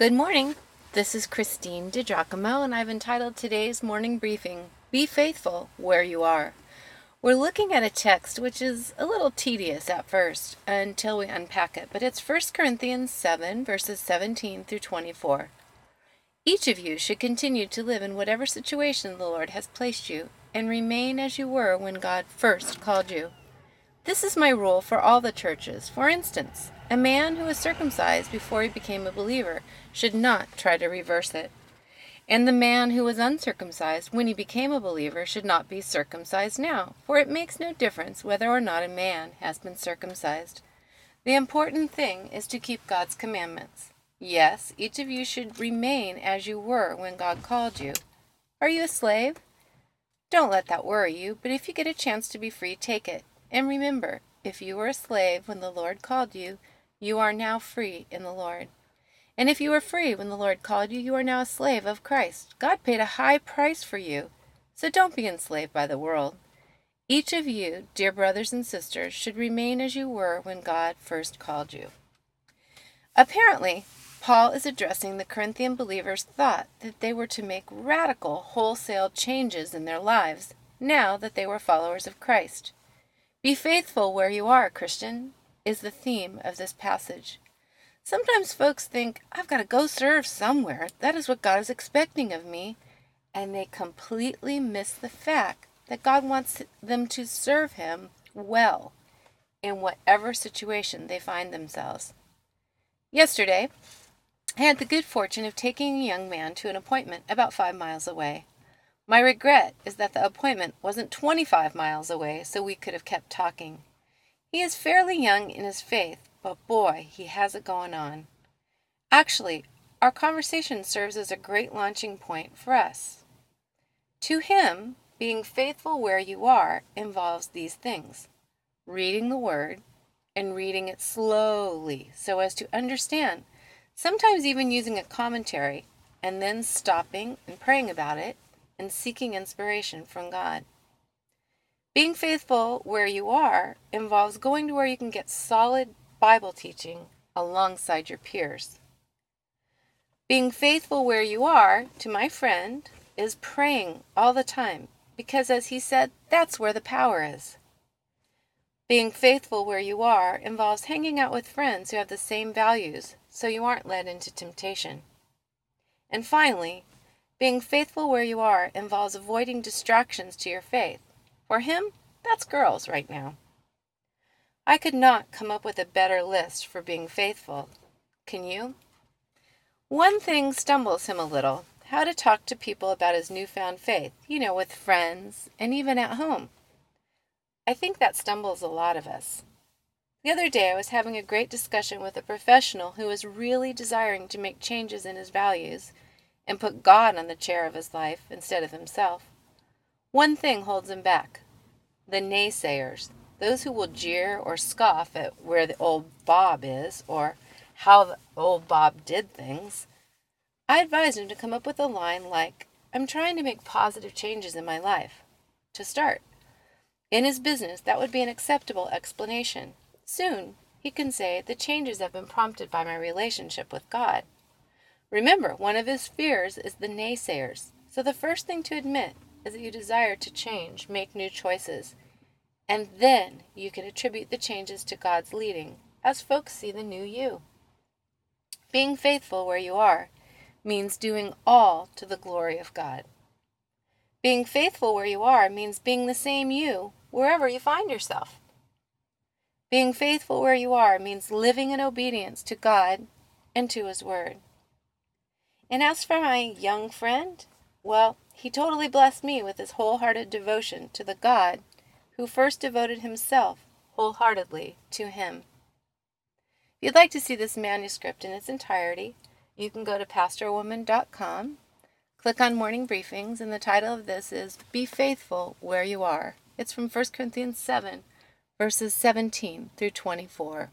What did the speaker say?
Good morning. This is Christine DiGiacomo, and I've entitled today's morning briefing, Be Faithful Where You Are. We're looking at a text which is a little tedious at first until we unpack it, but it's 1 Corinthians 7, verses 17 through 24. Each of you should continue to live in whatever situation the Lord has placed you and remain as you were when God first called you. This is my rule for all the churches. For instance, a man who was circumcised before he became a believer should not try to reverse it. And the man who was uncircumcised when he became a believer should not be circumcised now, for it makes no difference whether or not a man has been circumcised. The important thing is to keep God's commandments. Yes, each of you should remain as you were when God called you. Are you a slave? Don't let that worry you, but if you get a chance to be free, take it. And remember, if you were a slave when the Lord called you, you are now free in the Lord. And if you were free when the Lord called you, you are now a slave of Christ. God paid a high price for you, so don't be enslaved by the world. Each of you, dear brothers and sisters, should remain as you were when God first called you. Apparently, Paul is addressing the Corinthian believers' thought that they were to make radical, wholesale changes in their lives now that they were followers of Christ. Be faithful where you are, Christian is the theme of this passage. Sometimes folks think, I've got to go serve somewhere. That is what God is expecting of me. And they completely miss the fact that God wants them to serve Him well in whatever situation they find themselves. Yesterday, I had the good fortune of taking a young man to an appointment about five miles away. My regret is that the appointment wasn't 25 miles away so we could have kept talking. He is fairly young in his faith, but boy, he has it going on. Actually, our conversation serves as a great launching point for us. To him, being faithful where you are involves these things reading the Word and reading it slowly so as to understand, sometimes even using a commentary, and then stopping and praying about it and seeking inspiration from God. Being faithful where you are involves going to where you can get solid Bible teaching alongside your peers. Being faithful where you are, to my friend, is praying all the time because, as he said, that's where the power is. Being faithful where you are involves hanging out with friends who have the same values so you aren't led into temptation. And finally, being faithful where you are involves avoiding distractions to your faith for him, that's girls right now. I could not come up with a better list for being faithful. Can you? One thing stumbles him a little how to talk to people about his newfound faith, you know, with friends and even at home. I think that stumbles a lot of us. The other day, I was having a great discussion with a professional who was really desiring to make changes in his values and put God on the chair of his life instead of himself. One thing holds him back the naysayers, those who will jeer or scoff at where the old Bob is or how the old Bob did things. I advised him to come up with a line like, I'm trying to make positive changes in my life. To start. In his business, that would be an acceptable explanation. Soon, he can say, the changes have been prompted by my relationship with God. Remember, one of his fears is the naysayers. So the first thing to admit is that you desire to change, make new choices. And then you can attribute the changes to God's leading as folks see the new you. Being faithful where you are means doing all to the glory of God. Being faithful where you are means being the same you wherever you find yourself. Being faithful where you are means living in obedience to God and to His Word. And as for my young friend, well, he totally blessed me with his wholehearted devotion to the God who first devoted himself wholeheartedly to him. If you'd like to see this manuscript in its entirety, you can go to pastorwoman.com, click on Morning Briefings, and the title of this is Be Faithful Where You Are. It's from 1 Corinthians 7, verses 17 through 24.